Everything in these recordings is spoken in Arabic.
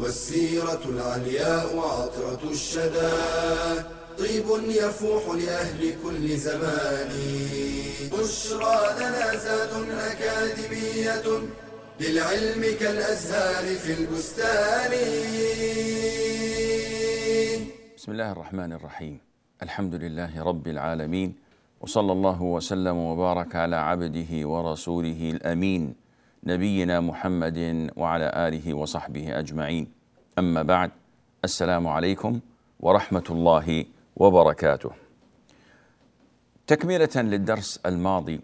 والسيرة العلياء عطرة الشدى. طيب يفوح لأهل كل زمان. بشرى لنا زاد أكاديمية للعلم كالأزهار في البستان. بسم الله الرحمن الرحيم. الحمد لله رب العالمين وصلى الله وسلم وبارك على عبده ورسوله الأمين. نبينا محمد وعلى آله وصحبه أجمعين. أما بعد السلام عليكم ورحمة الله وبركاته. تكملة للدرس الماضي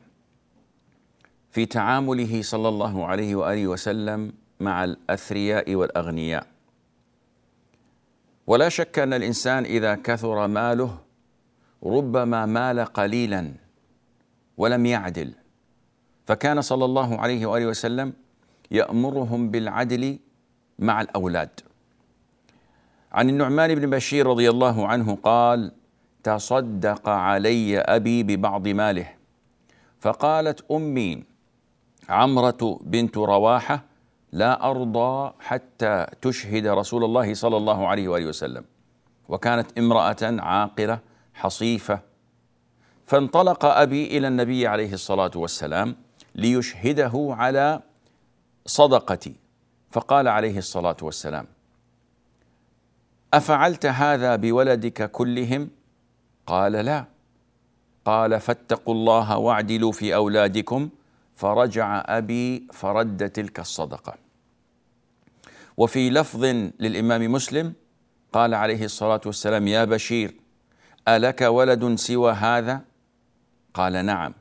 في تعامله صلى الله عليه وآله وسلم مع الأثرياء والأغنياء. ولا شك أن الإنسان إذا كثر ماله ربما مال قليلا ولم يعدل. فكان صلى الله عليه وآله وسلم يأمرهم بالعدل مع الأولاد. عن النعمان بن بشير رضي الله عنه قال تصدق علي أبي ببعض ماله. فقالت أمي عمرة بنت رواحة لا أرضى حتى تشهد رسول الله صلى الله عليه وآله وسلم. وكانت امرأة عاقله حصيفة. فانطلق أبي إلى النبي عليه الصلاة والسلام ليشهده على صدقتي. فقال عليه الصلاة والسلام أفعلت هذا بولدك كلهم؟ قال لا. قال فاتقوا الله واعدلوا في أولادكم. فرجع أبي فرد تلك الصدقة. وفي لفظ للإمام مسلم قال عليه الصلاة والسلام يا بشير ألك ولد سوى هذا؟ قال نعم.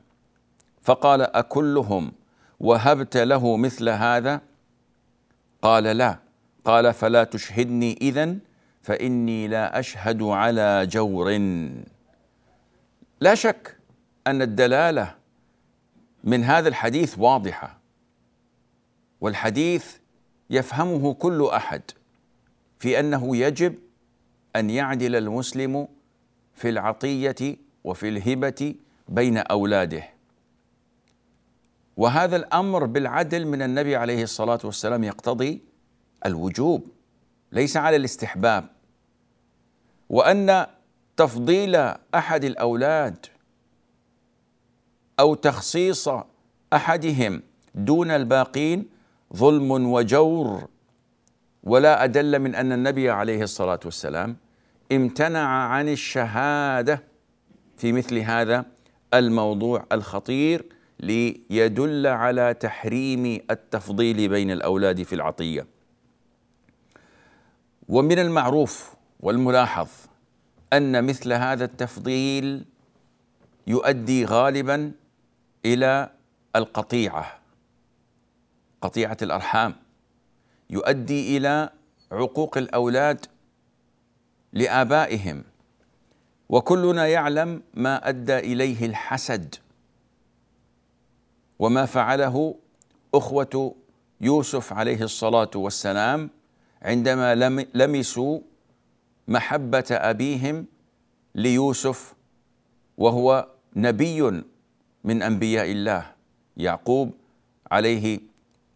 فقال أكلهم وهبت له مثل هذا؟ قال لا. قال فلا تشهدني اذا فإني لا أشهد على جور. لا شك أن الدلالة من هذا الحديث واضحة والحديث يفهمه كل أحد في أنه يجب أن يعدل المسلم في العطية وفي الهبة بين أولاده. وهذا الأمر بالعدل من النبي عليه الصلاة والسلام يقتضي الوجوب ليس على الاستحباب. وأن تفضيل أحد الأولاد أو تخصيص أحدهم دون الباقين ظلم وجور ولا أدل من أن النبي عليه الصلاة والسلام امتنع عن الشهادة في مثل هذا الموضوع الخطير ليدل على تحريم التفضيل بين الأولاد في العطية. ومن المعروف والملاحظ أن مثل هذا التفضيل يؤدي غالبا إلى القطيعة قطيعة الأرحام. يؤدي إلى عقوق الأولاد لآبائهم. وكلنا يعلم ما أدى إليه الحسد. وما فعله أخوة يوسف عليه الصلاة والسلام عندما لمسوا محبة أبيهم ليوسف وهو نبي من أنبياء الله يعقوب عليه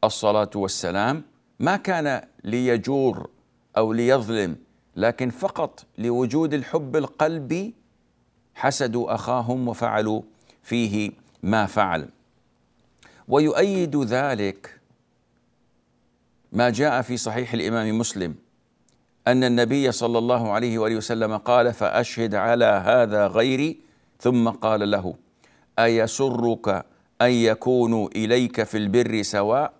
الصلاة والسلام. ما كان ليجور أو ليظلم لكن فقط لوجود الحب القلبي حسدوا أخاهم وفعلوا فيه ما فعل. ويؤيد ذلك ما جاء في صحيح الإمام مسلم أن النبي صلى الله عليه وآله وسلم قال فأشهد على هذا غيري. ثم قال له أيسرك أن يكونوا إليك في البر سواء؟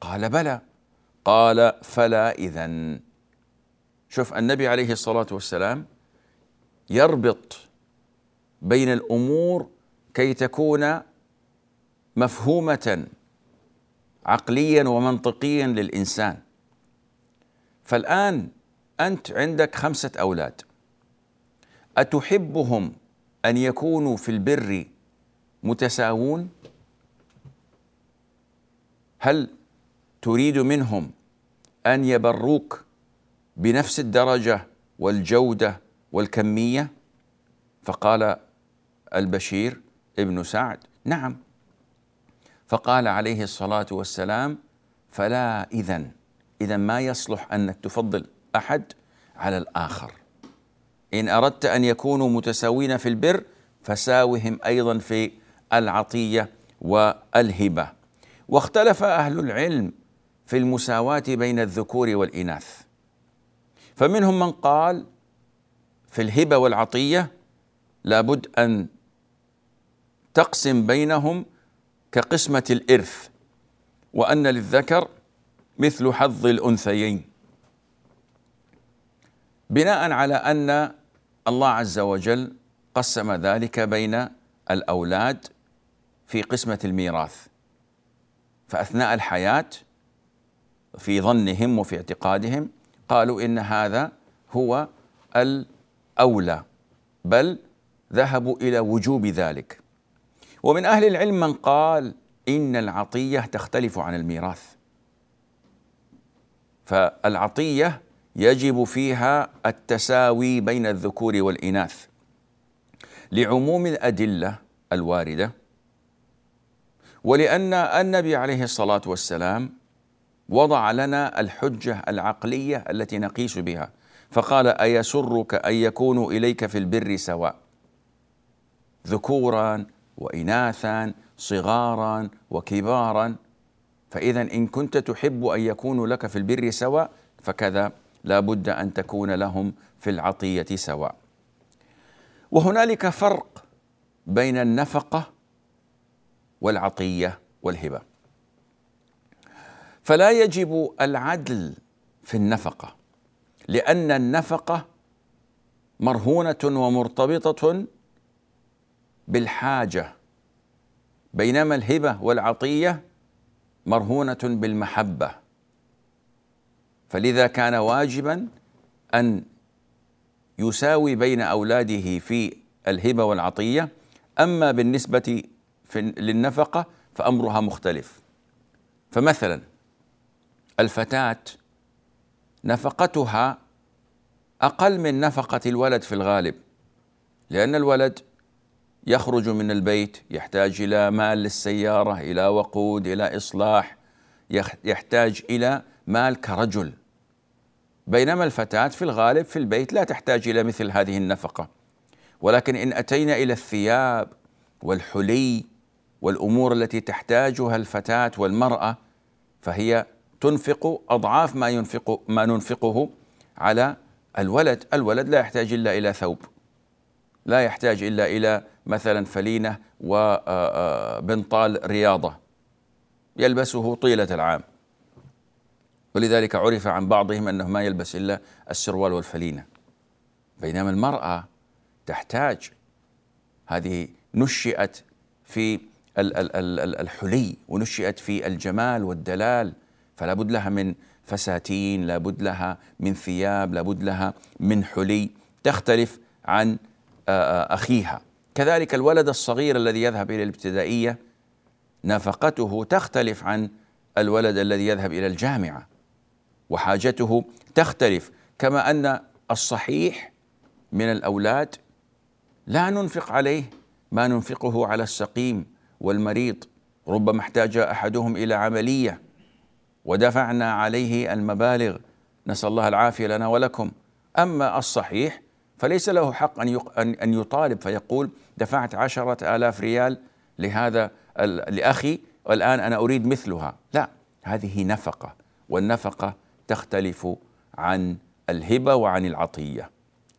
قال بلى. قال فلا إذن. شوف النبي عليه الصلاة والسلام يربط بين الأمور كي تكون مفهومة عقليا ومنطقيا للإنسان. فالآن أنت عندك خمسة أولاد. أتحبهم أن يكونوا في البر متساوون؟ هل تريد منهم أن يبروك بنفس الدرجة والجودة والكمية؟ فقال البشير ابن سعد نعم. فقال عليه الصلاة والسلام فلا إذن. إذا ما يصلح أنك تفضل أحد على الآخر. إن أردت أن يكونوا متساوين في البر فساوهم أيضا في العطية والهبة. واختلف أهل العلم في المساواة بين الذكور والإناث. فمنهم من قال في الهبة والعطية لابد أن تقسم بينهم كقسمة الإرث وأن للذكر مثل حظ الأنثيين. بناء على أن الله عز وجل قسم ذلك بين الأولاد في قسمة الميراث. فأثناء الحياة في ظنهم وفي اعتقادهم قالوا إن هذا هو الأولى بل ذهبوا إلى وجوب ذلك. ومن أهل العلم من قال إن العطية تختلف عن الميراث. فالعطية يجب فيها التساوي بين الذكور والإناث لعموم الأدلة الواردة ولأن النبي عليه الصلاة والسلام وضع لنا الحجة العقلية التي نقيس بها فقال أيسرك أن يكونوا إليك في البر سواء؟ ذكورا وإناثا صغارا وكبارا. فإذا إن كنت تحب أن يكونوا لك في البر سواء فكذا لا بد أن تكون لهم في العطية سواء. وهنالك فرق بين النفقة والعطية والهبة. فلا يجب العدل في النفقة لأن النفقة مرهونة ومرتبطة بالحاجة. بينما الهبة والعطية مرهونة بالمحبة. فلذا كان واجبا أن يساوي بين أولاده في الهبة والعطية. أما بالنسبة للنفقة فأمرها مختلف. فمثلا الفتاة نفقتها أقل من نفقة الولد في الغالب لأن الولد يخرج من البيت يحتاج إلى مال للسيارة إلى وقود إلى إصلاح يحتاج إلى مال كرجل. بينما الفتاة في الغالب في البيت لا تحتاج إلى مثل هذه النفقة. ولكن إن أتينا إلى الثياب والحلي والأمور التي تحتاجها الفتاة والمرأة فهي تنفق أضعاف ما ينفق ما ننفقه على الولد. الولد لا يحتاج إلا إلى ثوب. لا يحتاج إلا إلى مثلا فلينة وبنطال رياضة يلبسه طيلة العام. ولذلك عرف عن بعضهم أنه ما يلبس إلا السروال والفلينة. بينما المرأة تحتاج هذه نشئت في الحلي ونشئت في الجمال والدلال فلا بد لها من فساتين لا بد لها من ثياب لا بد لها من حلي. تختلف عن أخيها. كذلك الولد الصغير الذي يذهب إلى الابتدائية نفقته تختلف عن الولد الذي يذهب إلى الجامعة وحاجته تختلف كما أن الصحيح من الأولاد لا ننفق عليه ما ننفقه على السقيم والمريض ربما احتاج أحدهم إلى عملية ودفعنا عليه المبالغ نسأل الله العافية لنا ولكم. أما الصحيح فليس له حق أن أن يطالب فيقول دفعت عشرة آلاف ريال لهذا لأخي والآن أنا أريد مثلها. لا هذه نفقة والنفقة تختلف عن الهبة وعن العطية.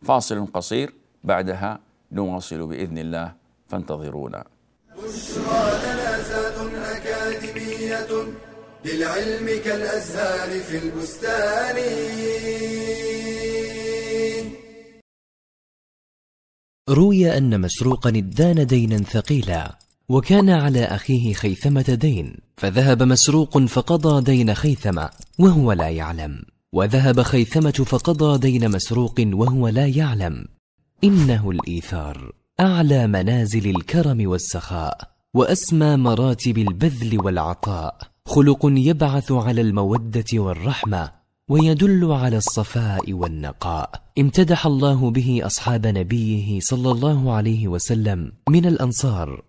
فاصل قصير بعدها نواصل بإذن الله فانتظرونا. بشرى أكاديمية للعلم كالأزهار في البستان. روي أن مسروقا ادان دينا ثقيلا وكان على أخيه خيثمة دين فذهب مسروق فقضى دين خيثمة وهو لا يعلم. وذهب خيثمة فقضى دين مسروق وهو لا يعلم. إنه الإيثار أعلى منازل الكرم والسخاء وأسمى مراتب البذل والعطاء خلق يبعث على المودة والرحمة ويدل على الصفاء والنقاء. امتدح الله به أصحاب نبيه صلى الله عليه وسلم من الأنصار.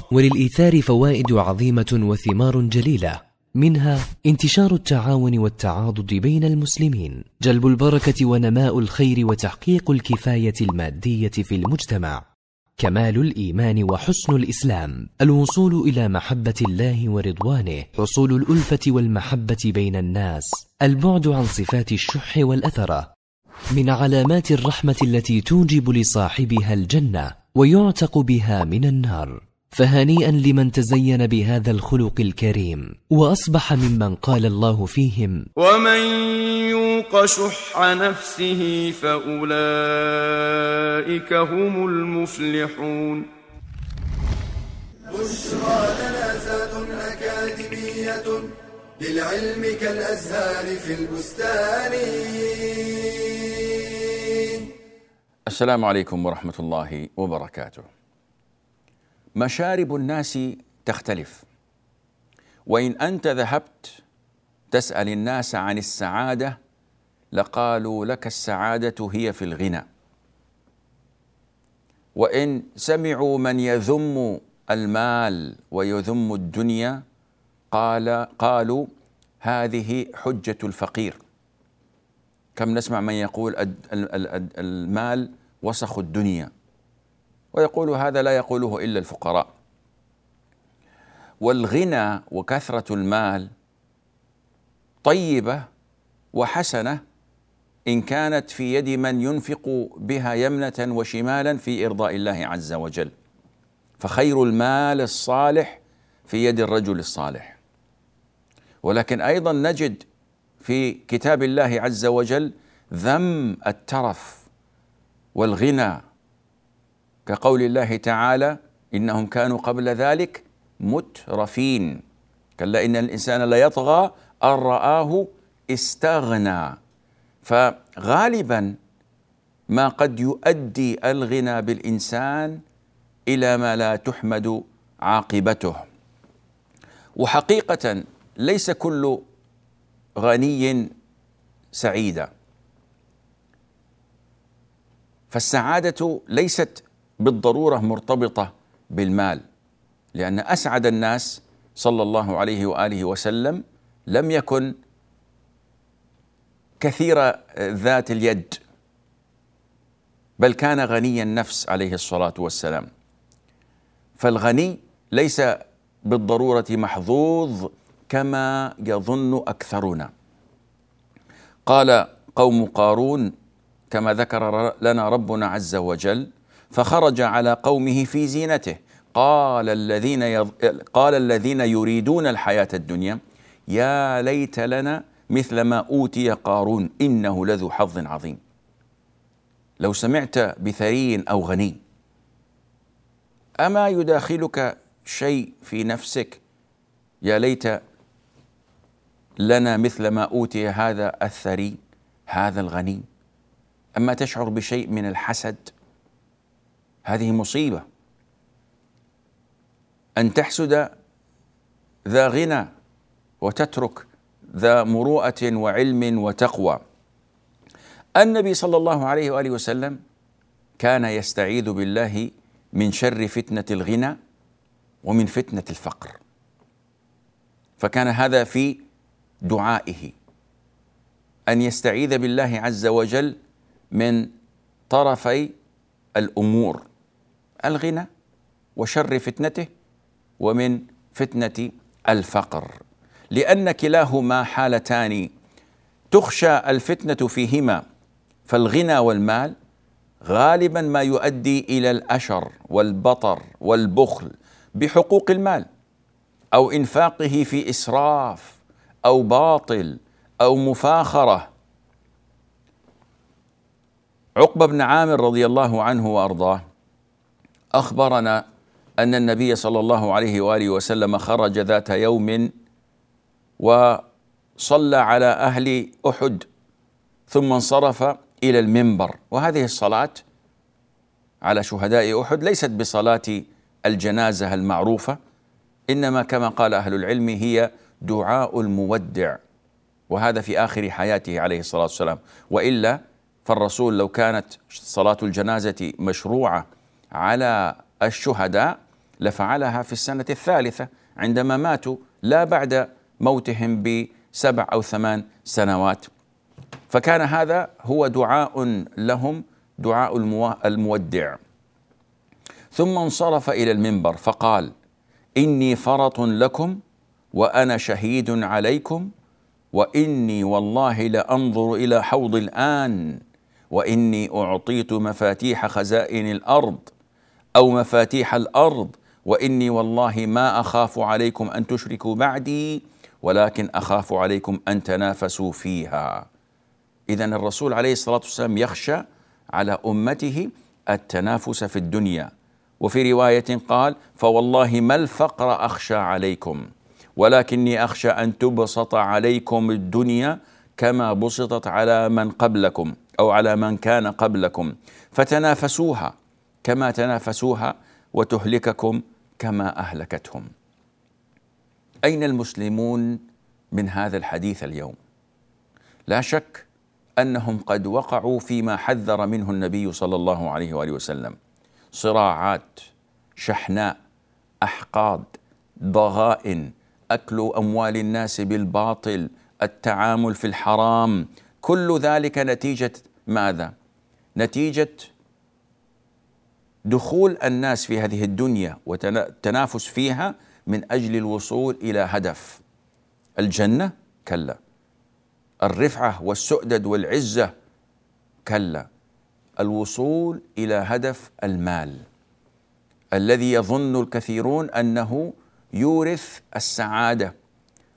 وللإيثار فوائد عظيمة وثمار جليلة. منها انتشار التعاون والتعاضد بين المسلمين. جلب البركة ونماء الخير وتحقيق الكفاية المادية في المجتمع. كمال الإيمان وحسن الإسلام. الوصول إلى محبة الله ورضوانه. حصول الألفة والمحبة بين الناس. البعد عن صفات الشح والاثره من علامات الرحمة التي توجب لصاحبها الجنة ويعتق بها من النار. فهنيئا لمن تزين بهذا الخلق الكريم وأصبح ممن قال الله فيهم ومن يوق شح نفسه فأولئك هم المفلحون بشرى لنا زاد أكاديمية للعلم كالأزهار في البستان السلام عليكم ورحمة الله وبركاته. مشارب الناس تختلف وإن أنت ذهبت تسأل الناس عن السعادة لقالوا لك السعادة هي في الغنى. وإن سمعوا من يذم المال ويذم الدنيا قال قالوا هذه حجة الفقير. كم نسمع من يقول المال وسخ الدنيا ويقول هذا لا يقوله إلا الفقراء. والغنى وكثرة المال طيبة وحسنة إن كانت في يد من ينفق بها يمنة وشمالا في إرضاء الله عز وجل. فخير المال الصالح في يد الرجل الصالح. ولكن أيضا نجد في كتاب الله عز وجل ذم الترف والغنى كقول الله تعالى إنهم كانوا قبل ذلك مترفين. كلا إن الإنسان ليطغى أن رآه استغنى. فغالبا ما قد يؤدي الغنى بالإنسان إلى ما لا تحمد عاقبته. وحقيقة ليس كل غني سعيدا فالسعادة ليست بالضرورة مرتبطة بالمال لأن أسعد الناس صلى الله عليه وآله وسلم لم يكن كثير ذات اليد بل كان غني النفس عليه الصلاة والسلام. فالغني ليس بالضرورة محظوظ كما يظن أكثرنا. قال قوم قارون كما ذكر لنا ربنا عز وجل فخرج على قومه في زينته. قال الذين يض... قال الذين يريدون الحياة الدنيا يا ليت لنا مثل ما أوتي قارون إنه لذو حظ عظيم. لو سمعت بثري أو غني أما يداخلك شيء في نفسك؟ يا ليت لنا مثل ما أوتي هذا الثري هذا الغني. أما تشعر بشيء من الحسد؟ هذه مصيبة. أن تحسد ذا غنى وتترك ذا مروءة وعلم وتقوى. النبي صلى الله عليه وآله وسلم كان يستعيذ بالله من شر فتنة الغنى ومن فتنة الفقر. فكان هذا في دعائه. أن يستعيذ بالله عز وجل من طرفي الأمور. الغنى وشر فتنته ومن فتنة الفقر. لأن كلاهما حالتان تخشى الفتنة فيهما فالغنى والمال غالبا ما يؤدي إلى الأشر والبطر والبخل بحقوق المال أو إنفاقه في إسراف أو باطل أو مفاخرة. عقبة بن عامر رضي الله عنه وأرضاه أخبرنا أن النبي صلى الله عليه وآله وسلم خرج ذات يوم وصلى على أهل أحد ثم انصرف إلى المنبر. وهذه الصلاة على شهداء أحد ليست بصلاة الجنازة المعروفة إنما كما قال أهل العلم هي دعاء المودع. وهذا في آخر حياته عليه الصلاة والسلام. وإلا فالرسول لو كانت صلاة الجنازة مشروعة على الشهداء لفعلها في السنة الثالثة عندما ماتوا لا بعد موتهم بسبع أو ثمان سنوات. فكان هذا هو دعاء لهم دعاء المودع. ثم انصرف إلى المنبر فقال إني فرط لكم وأنا شهيد عليكم وإني والله لأنظر إلى حوض الآن وإني أعطيت مفاتيح خزائن الأرض أو مفاتيح الأرض وإني والله ما أخاف عليكم أن تشركوا بعدي ولكن أخاف عليكم أن تنافسوا فيها. اذا الرسول عليه الصلاة والسلام يخشى على أمته التنافس في الدنيا. وفي رواية قال فوالله ما الفقر أخشى عليكم ولكني أخشى أن تبسط عليكم الدنيا كما بسطت على من قبلكم أو على من كان قبلكم فتنافسوها كما تنافسوها وتهلككم كما أهلكتهم. أين المسلمون من هذا الحديث اليوم؟ لا شك أنهم قد وقعوا فيما حذر منه النبي صلى الله عليه وآله وسلم. صراعات شحناء أحقاد ضغائن أكل أموال الناس بالباطل التعامل في الحرام. كل ذلك نتيجة ماذا؟ نتيجة دخول الناس في هذه الدنيا والتنافس فيها من أجل الوصول إلى هدف. الجنة؟ كلا. الرفعة والسؤدد والعزة؟ كلا. الوصول إلى هدف المال. الذي يظن الكثيرون أنه يورث السعادة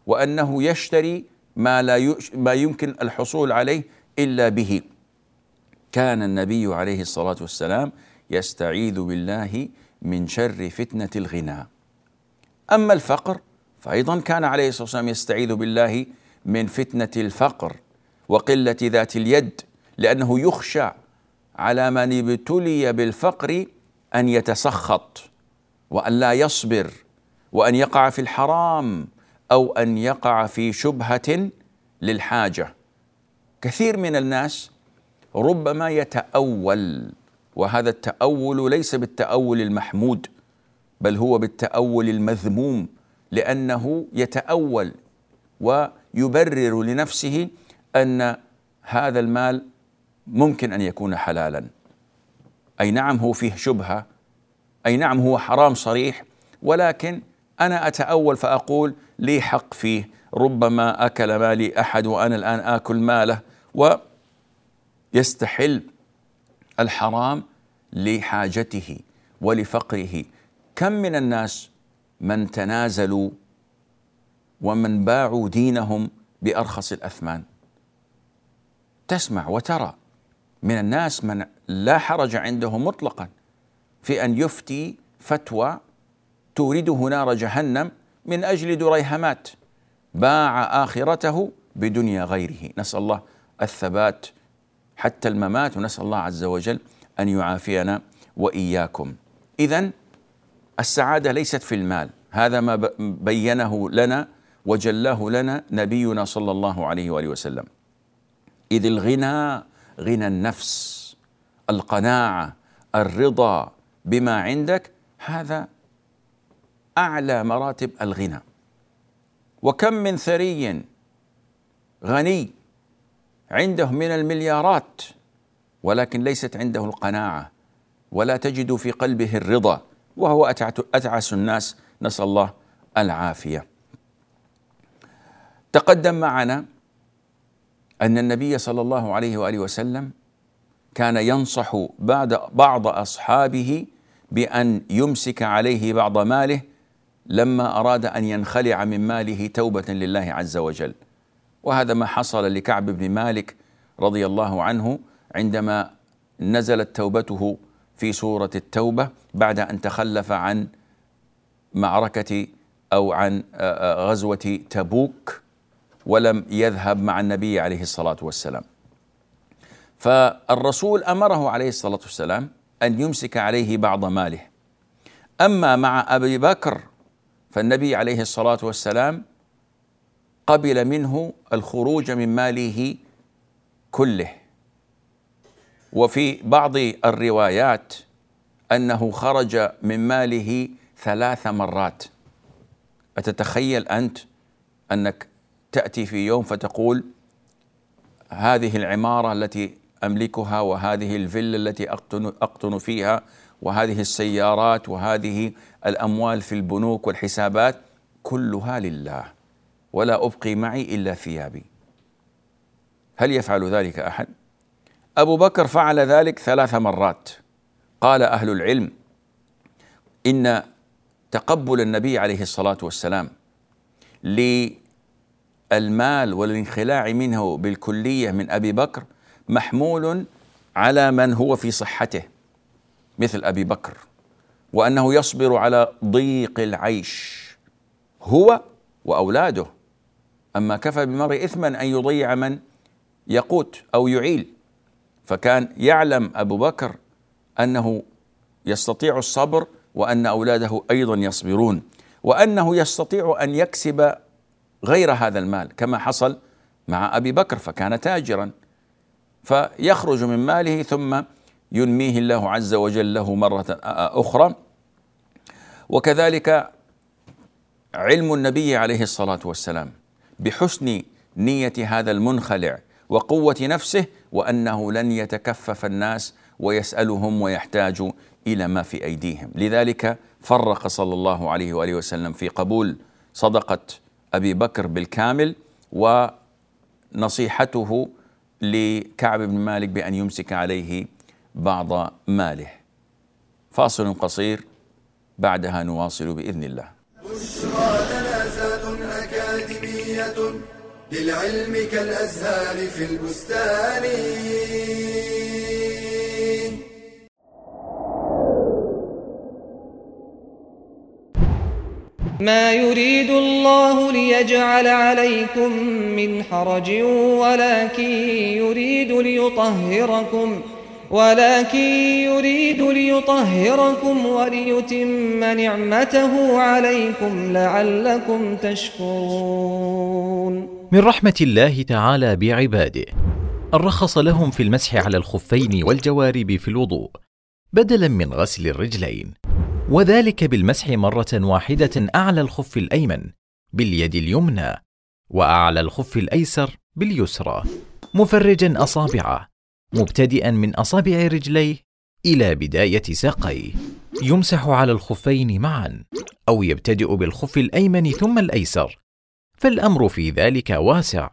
وأنه يشتري ما لا ما يمكن الحصول عليه إلا به. كان النبي عليه الصلاة والسلام يستعيذ بالله من شر فتنة الغنى. أما الفقر فايضا كان عليه الصلاة والسلام يستعيذ بالله من فتنة الفقر وقلة ذات اليد لأنه يخشى على من ابتلي بالفقر أن يتسخط وأن لا يصبر وأن يقع في الحرام أو أن يقع في شبهة للحاجة. كثير من الناس ربما يتأول وهذا التأول ليس بالتأول المحمود بل هو بالتأول المذموم لأنه يتأول ويبرر لنفسه أن هذا المال ممكن أن يكون حلالا. أي نعم هو فيه شبهة أي نعم هو حرام صريح ولكن أنا أتأول فأقول لي حق فيه. ربما أكل مالي أحد وأنا الآن آكل ماله ويستحل الحرام لحاجته ولفقره. كم من الناس من تنازلوا ومن باعوا دينهم بأرخص الأثمان؟ تسمع وترى. من الناس من لا حرج عنده مطلقا في أن يفتي فتوى تورده نار جهنم من أجل دريهمات. باع آخرته بدنيا غيره. نسأل الله الثبات حتى الممات ونسال الله عز وجل أن يعافينا وإياكم. اذا السعادة ليست في المال. هذا ما بينه لنا وجلاه لنا نبينا صلى الله عليه وآله وسلم. إذ الغنى غنى النفس القناعة الرضا بما عندك. هذا أعلى مراتب الغنى. وكم من ثري غني عنده من المليارات ولكن ليست عنده القناعة ولا تجد في قلبه الرضا وهو أتعس الناس نسأل الله العافية. تقدم معنا أن النبي صلى الله عليه وآله وسلم كان ينصح بعد بعض أصحابه بأن يمسك عليه بعض ماله لما أراد أن ينخلع من ماله توبة لله عز وجل. وهذا ما حصل لكعب بن مالك رضي الله عنه عندما نزلت توبته في سورة التوبة بعد أن تخلف عن معركة أو عن غزوة تبوك ولم يذهب مع النبي عليه الصلاة والسلام. فالرسول أمره عليه الصلاة والسلام أن يمسك عليه بعض ماله. أما مع أبي بكر فالنبي عليه الصلاة والسلام قبل منه الخروج من ماله كله. وفي بعض الروايات أنه خرج من ماله ثلاث مرات. أتتخيل أنت أنك تأتي في يوم فتقول هذه العمارة التي أملكها وهذه الفيلا التي اقطن أقطن فيها وهذه السيارات وهذه الأموال في البنوك والحسابات كلها لله. ولا أبقي معي إلا ثيابي. هل يفعل ذلك أحد؟ أبو بكر فعل ذلك ثلاث مرات. قال أهل العلم إن تقبل النبي عليه الصلاة والسلام للمال والانخلاع منه بالكلية من أبي بكر محمول على من هو في صحته مثل أبي بكر وأنه يصبر على ضيق العيش هو وأولاده. أما كفى بالمرء اثما أن يضيع من يقوت أو يعيل. فكان يعلم أبو بكر أنه يستطيع الصبر وأن أولاده أيضا يصبرون وأنه يستطيع أن يكسب غير هذا المال كما حصل مع أبي بكر فكان تاجرا. فيخرج من ماله ثم ينميه الله عز وجل له مرة أخرى. وكذلك علم النبي عليه الصلاة والسلام. بحسن نية هذا المنخلع وقوة نفسه وأنه لن يتكفف الناس ويسألهم ويحتاج إلى ما في أيديهم. لذلك فرق صلى الله عليه وآله وسلم في قبول صدقة أبي بكر بالكامل ونصيحته لكعب بن مالك بأن يمسك عليه بعض ماله. فاصل قصير بعدها نواصل بإذن الله. للعلم كالأزهار في البستان. ما يريد الله ليجعل عليكم من حرج ولكن يريد ليطهركم. ولكن يريد ليطهركم وليتم نعمته عليكم لعلكم تشكرون. من رحمة الله تعالى بعباده رخص لهم في المسح على الخفين والجوارب في الوضوء بدلا من غسل الرجلين وذلك بالمسح مرة واحدة أعلى الخف الأيمن باليد اليمنى وأعلى الخف الأيسر باليسرى مفرجا أصابعه. مبتدئا من أصابع رجليه إلى بداية ساقيه. يمسح على الخفين معا أو يبتدئ بالخف الأيمن ثم الأيسر. فالأمر في ذلك واسع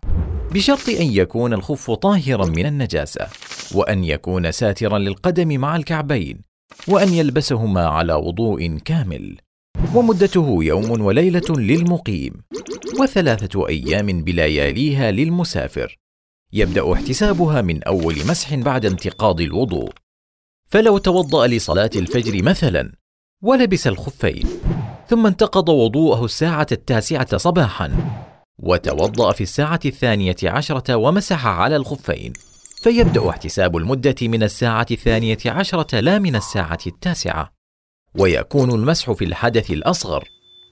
بشرط أن يكون الخف طاهرا من النجاسة وأن يكون ساترا للقدم مع الكعبين وأن يلبسهما على وضوء كامل. ومدته يوم وليلة للمقيم وثلاثة أيام بلياليها للمسافر. يبدأ احتسابها من أول مسح بعد انتقاض الوضوء. فلو توضأ لصلاة الفجر مثلا ولبس الخفين ثم انتقض وضوءه الساعة التاسعة صباحا وتوضأ في الساعة الثانية عشرة ومسح على الخفين فيبدأ احتساب المدة من الساعة الثانية عشرة لا من الساعة التاسعة. ويكون المسح في الحدث الأصغر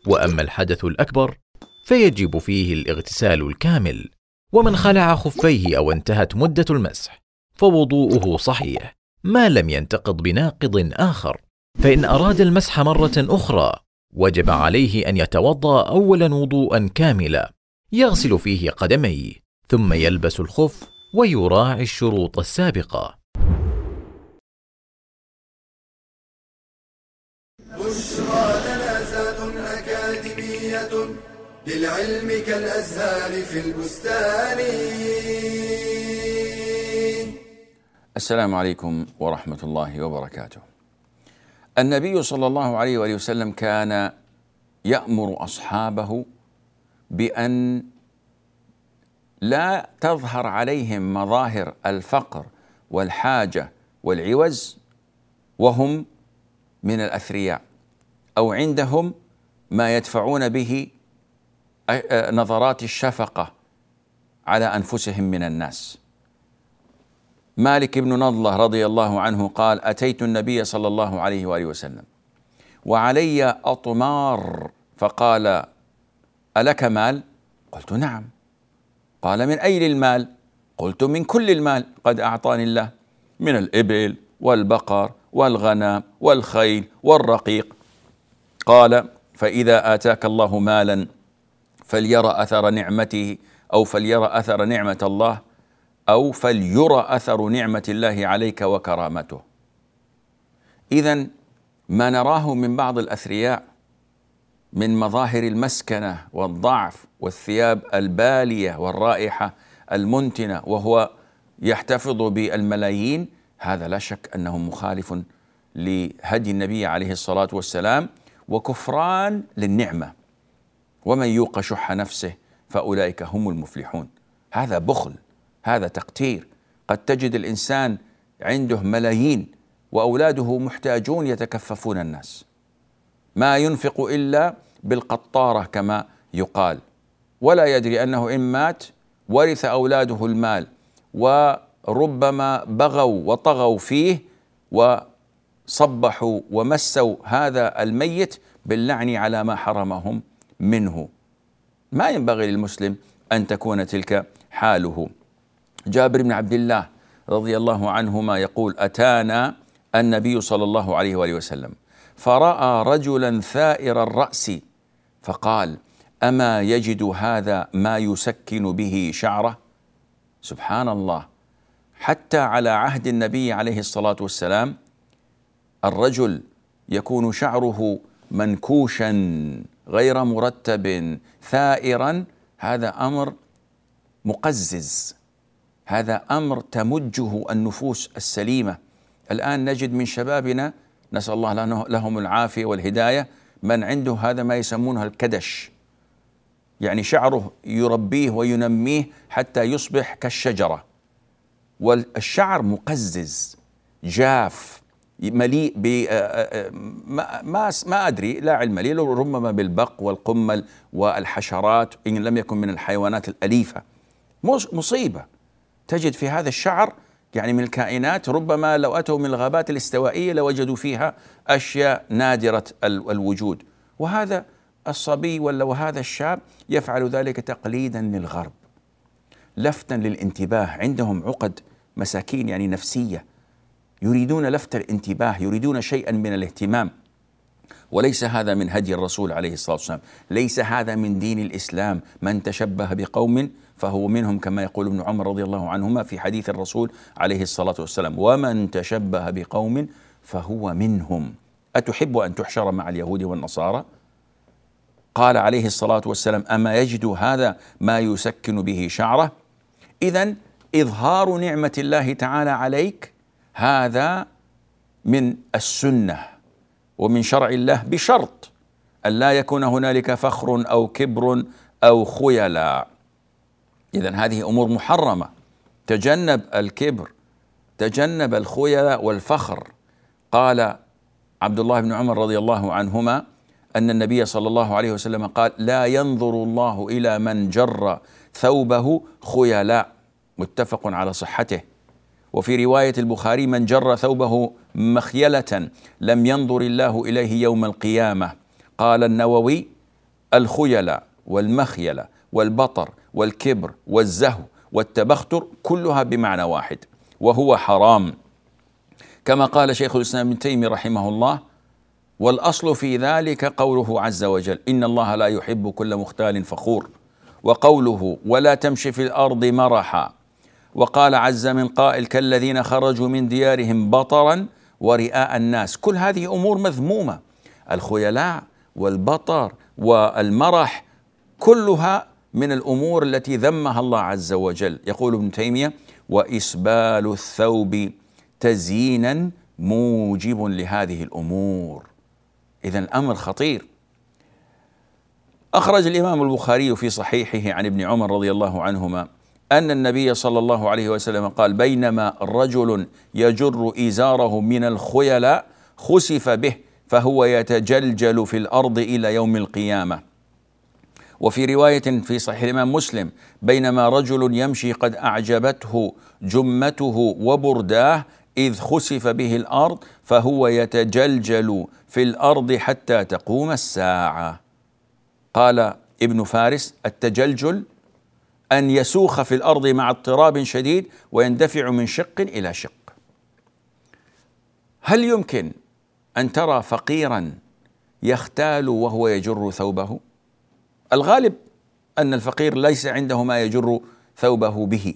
وأما الحدث الأكبر فيجب فيه الاغتسال الكامل. ومن خلع خفيه أو انتهت مدة المسح فوضوءه صحيح ما لم ينتقض بناقض آخر. فإن أراد المسح مرة أخرى وجب عليه أن يتوضأ اولا وضوءا كاملا يغسل فيه قدميه ثم يلبس الخف ويراعي الشروط السابقة. للعلم كالأزهار في البستان السلام عليكم ورحمة الله وبركاته. النبي صلى الله عليه وآله وسلم كان يأمر أصحابه بأن لا تظهر عليهم مظاهر الفقر والحاجة والعوز وهم من الأثرياء أو عندهم ما يدفعون به نظرات الشفقة على أنفسهم من الناس مالك بن نضلة رضي الله عنه قال أتيت النبي صلى الله عليه وآله وسلم وعلي أطمار فقال ألك مال؟ قلت نعم قال من أين المال؟ قلت من كل المال قد أعطاني الله من الإبل والبقر والغنم والخيل والرقيق قال فإذا آتاك الله مالا فليرى أثر نعمته أو فليرى أثر نعمة الله أو فليرى أثر نعمة الله عليك وكرامته. إذا ما نراه من بعض الأثرياء من مظاهر المسكنة والضعف والثياب البالية والرائحة المنتنة وهو يحتفظ بالملايين هذا لا شك أنه مخالف لهدي النبي عليه الصلاة والسلام وكفران للنعمة. ومن يوق شح نفسه فأولئك هم المفلحون. هذا بخل هذا تقتير. قد تجد الإنسان عنده ملايين وأولاده محتاجون يتكففون الناس. ما ينفق إلا بالقطارة كما يقال. ولا يدري أنه إن مات ورث أولاده المال وربما بغوا وطغوا فيه وصبحوا ومسوا هذا الميت باللعن على ما حرمهم منه. ما ينبغي للمسلم أن تكون تلك حاله. جابر بن عبد الله رضي الله عنهما يقول أتانا النبي صلى الله عليه وآله وسلم فرأى رجلا ثائر الرأس فقال أما يجد هذا ما يسكن به شعره؟ سبحان الله. حتى على عهد النبي عليه الصلاة والسلام الرجل يكون شعره منكوشا. غير مرتب ثائرا هذا أمر مقزز. هذا أمر تمجه النفوس السليمة. الآن نجد من شبابنا نسأل الله لهم العافية والهداية من عنده هذا ما يسمونه الكدش. يعني شعره يربيه وينميه حتى يصبح كالشجرة. والشعر مقزز جاف. مليء ب آه، آه، آه، ما ما ما أدري لا علم لي ربما بالبق والقمل والحشرات إن لم يكن من الحيوانات الأليفة. مصيبة. تجد في هذا الشعر يعني من الكائنات ربما لو أتوا من الغابات الاستوائية لوجدوا فيها أشياء نادرة الوجود. وهذا الصبي ولا وهذا الشاب يفعل ذلك تقليدا للغرب لفتا للانتباه عندهم عقد مساكين يعني نفسية. يريدون لفت الانتباه يريدون شيئا من الاهتمام وليس هذا من هدي الرسول عليه الصلاة والسلام، ليس هذا من دين الإسلام، من تشبه بقوم فهو منهم كما يقول ابن عمر رضي الله عنهما في حديث الرسول عليه الصلاة والسلام، ومن تشبه بقوم فهو منهم. أتحب أن تحشر مع اليهود والنصارى؟ قال عليه الصلاة والسلام: أما يجد هذا ما يسكن به شعره؟ إذا إظهار نعمة الله تعالى عليك هذا من السنة ومن شرع الله بشرط أن لا يكون هنالك فخر أو كبر أو خيلاء. اذا هذه أمور محرمة. تجنب الكبر تجنب الخيلاء والفخر. قال عبد الله بن عمر رضي الله عنهما أن النبي صلى الله عليه وسلم قال لا ينظر الله إلى من جر ثوبه خيلاء. متفق على صحته. وفي رواية البخاري من جر ثوبه مخيلة لم ينظر الله إليه يوم القيامة. قال النووي الخيلاء والمخيله والبطر والكبر والزهو والتبختر كلها بمعنى واحد وهو حرام. كما قال شيخ الإسلام ابن تيمية رحمه الله والأصل في ذلك قوله عز وجل إن الله لا يحب كل مختال فخور وقوله ولا تمشي في الأرض مرحا. وقال عز من قائل كالذين خرجوا من ديارهم بطرا ورئاء الناس. كل هذه أمور مذمومة. الخيلاء والبطر والمرح كلها من الأمور التي ذمها الله عز وجل. يقول ابن تيمية وإسبال الثوب تزيينا موجب لهذه الأمور. اذا الامر خطير. أخرج الإمام البخاري في صحيحه عن ابن عمر رضي الله عنهما أن النبي صلى الله عليه وسلم قال بينما رجل يجر إزاره من الخيلاء خسف به فهو يتجلجل في الأرض إلى يوم القيامة. وفي رواية في صحيح الإمام مسلم بينما رجل يمشي قد أعجبته جمته وبرداه إذ خسف به الأرض فهو يتجلجل في الأرض حتى تقوم الساعة. قال ابن فارس التجلجل أن يسوخ في الأرض مع اضطراب شديد ويندفع من شق إلى شق. هل يمكن أن ترى فقيرا يختال وهو يجر ثوبه؟ الغالب أن الفقير ليس عنده ما يجر ثوبه به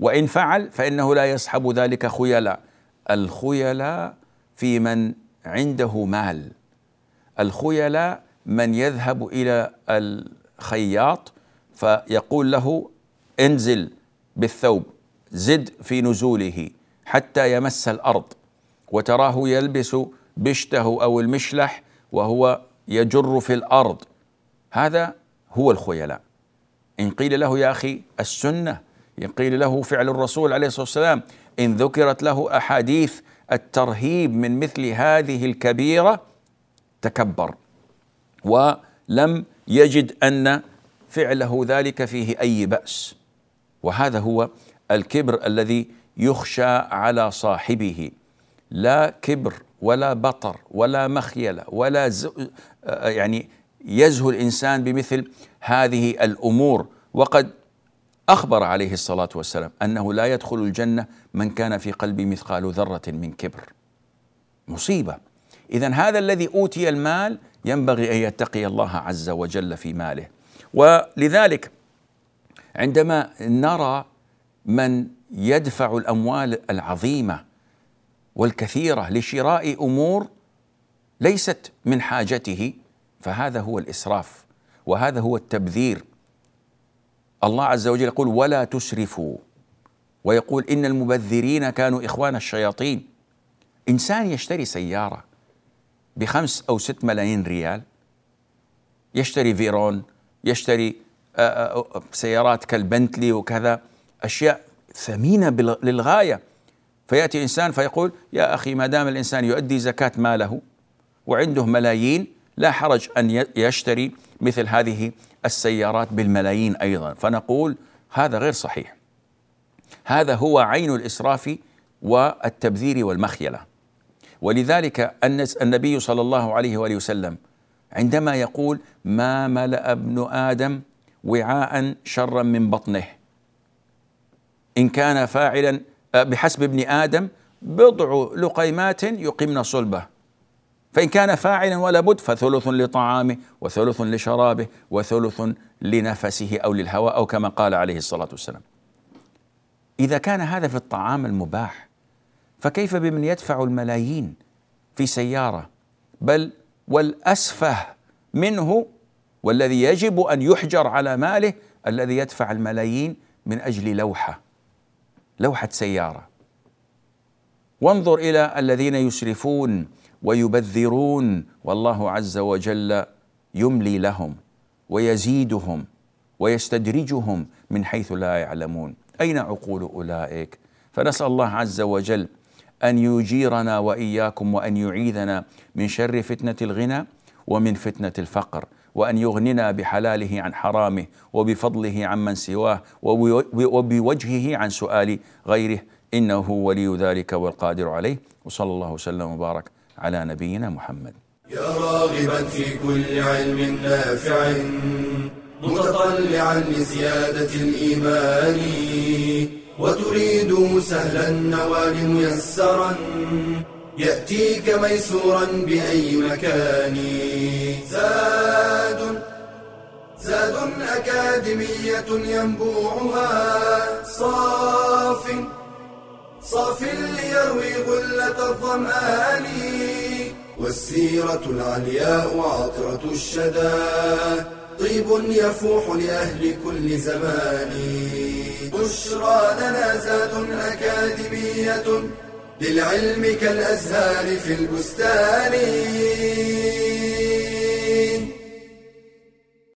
وإن فعل فإنه لا يصحب ذلك خيلاء الخيلاء في من عنده مال الخيلاء من يذهب إلى الخياط فيقول له انزل بالثوب زد في نزوله حتى يمس الأرض وتراه يلبس بشته أو المشلح وهو يجر في الأرض. هذا هو الخيلاء. إن قيل له يا أخي السنة إن قيل له فعل الرسول عليه الصلاة والسلام إن ذكرت له أحاديث الترهيب من مثل هذه الكبيرة تكبر. ولم يجد أن فعله ذلك فيه أي بأس. وهذا هو الكبر الذي يخشى على صاحبه. لا كبر ولا بطر ولا مخيلة ولا ز... يعني يزهو الإنسان بمثل هذه الأمور. وقد أخبر عليه الصلاة والسلام أنه لا يدخل الجنة من كان في قلبه مثقال ذرة من كبر. مصيبة. اذا هذا الذي أوتي المال ينبغي أن يتقي الله عز وجل في ماله. ولذلك عندما نرى من يدفع الأموال العظيمة والكثيرة لشراء أمور ليست من حاجته فهذا هو الإسراف وهذا هو التبذير. الله عز وجل يقول ولا تسرفوا ويقول إن المبذرين كانوا إخوان الشياطين إنسان يشتري سيارة بخمس أو ست ملايين ريال يشتري فيرون يشتري سيارات كالبنتلي وكذا أشياء ثمينة للغاية. فيأتي إنسان فيقول يا أخي ما دام الإنسان يؤدي زكاة ماله وعنده ملايين لا حرج أن يشتري مثل هذه السيارات بالملايين أيضا. فنقول هذا غير صحيح. هذا هو عين الإسراف والتبذير والمخيلة. ولذلك النبي صلى الله عليه وآله وسلم عندما يقول ما ملأ ابن آدم وعاء شرا من بطنه إن كان فاعلا بحسب ابن آدم بضع لقيمات يقمن صلبه فإن كان فاعلا ولا بد فثلث لطعامه وثلث لشرابه وثلث لنفسه أو للهواء أو كما قال عليه الصلاة والسلام. إذا كان هذا في الطعام المباح فكيف بمن يدفع الملايين في سيارة؟ بل والأسفه منه والذي يجب أن يحجر على ماله الذي يدفع الملايين من أجل لوحة لوحة سيارة. وانظر إلى الذين يسرفون ويبذرون والله عز وجل يملي لهم ويزيدهم ويستدرجهم من حيث لا يعلمون. أين عقول أولئك؟ فنسأل الله عز وجل أن يجيرنا وإياكم وأن يعيذنا من شر فتنة الغنى ومن فتنة الفقر وأن يغننا بحلاله عن حرامه وبفضله عمن سواه وبوجهه عن سؤال غيره. إنه ولي ذلك والقادر عليه. وصلى الله وسلم وبارك على نبينا محمد. يا راغبا في كل علم نافع متطلعا لزيادة الإيمان. وتريد سهلا النوال ميسرا يأتيك ميسورا بأي مكان. زاد زاد أكاديمية ينبوعها. صاف صاف ليروي غلة الظمآن. والسيرة العلياء عطرة الشدى. طيب يفوح لأهل كل زمان. بشرى لنا زاد أكاديمية للعلم كالأزهار في البستان.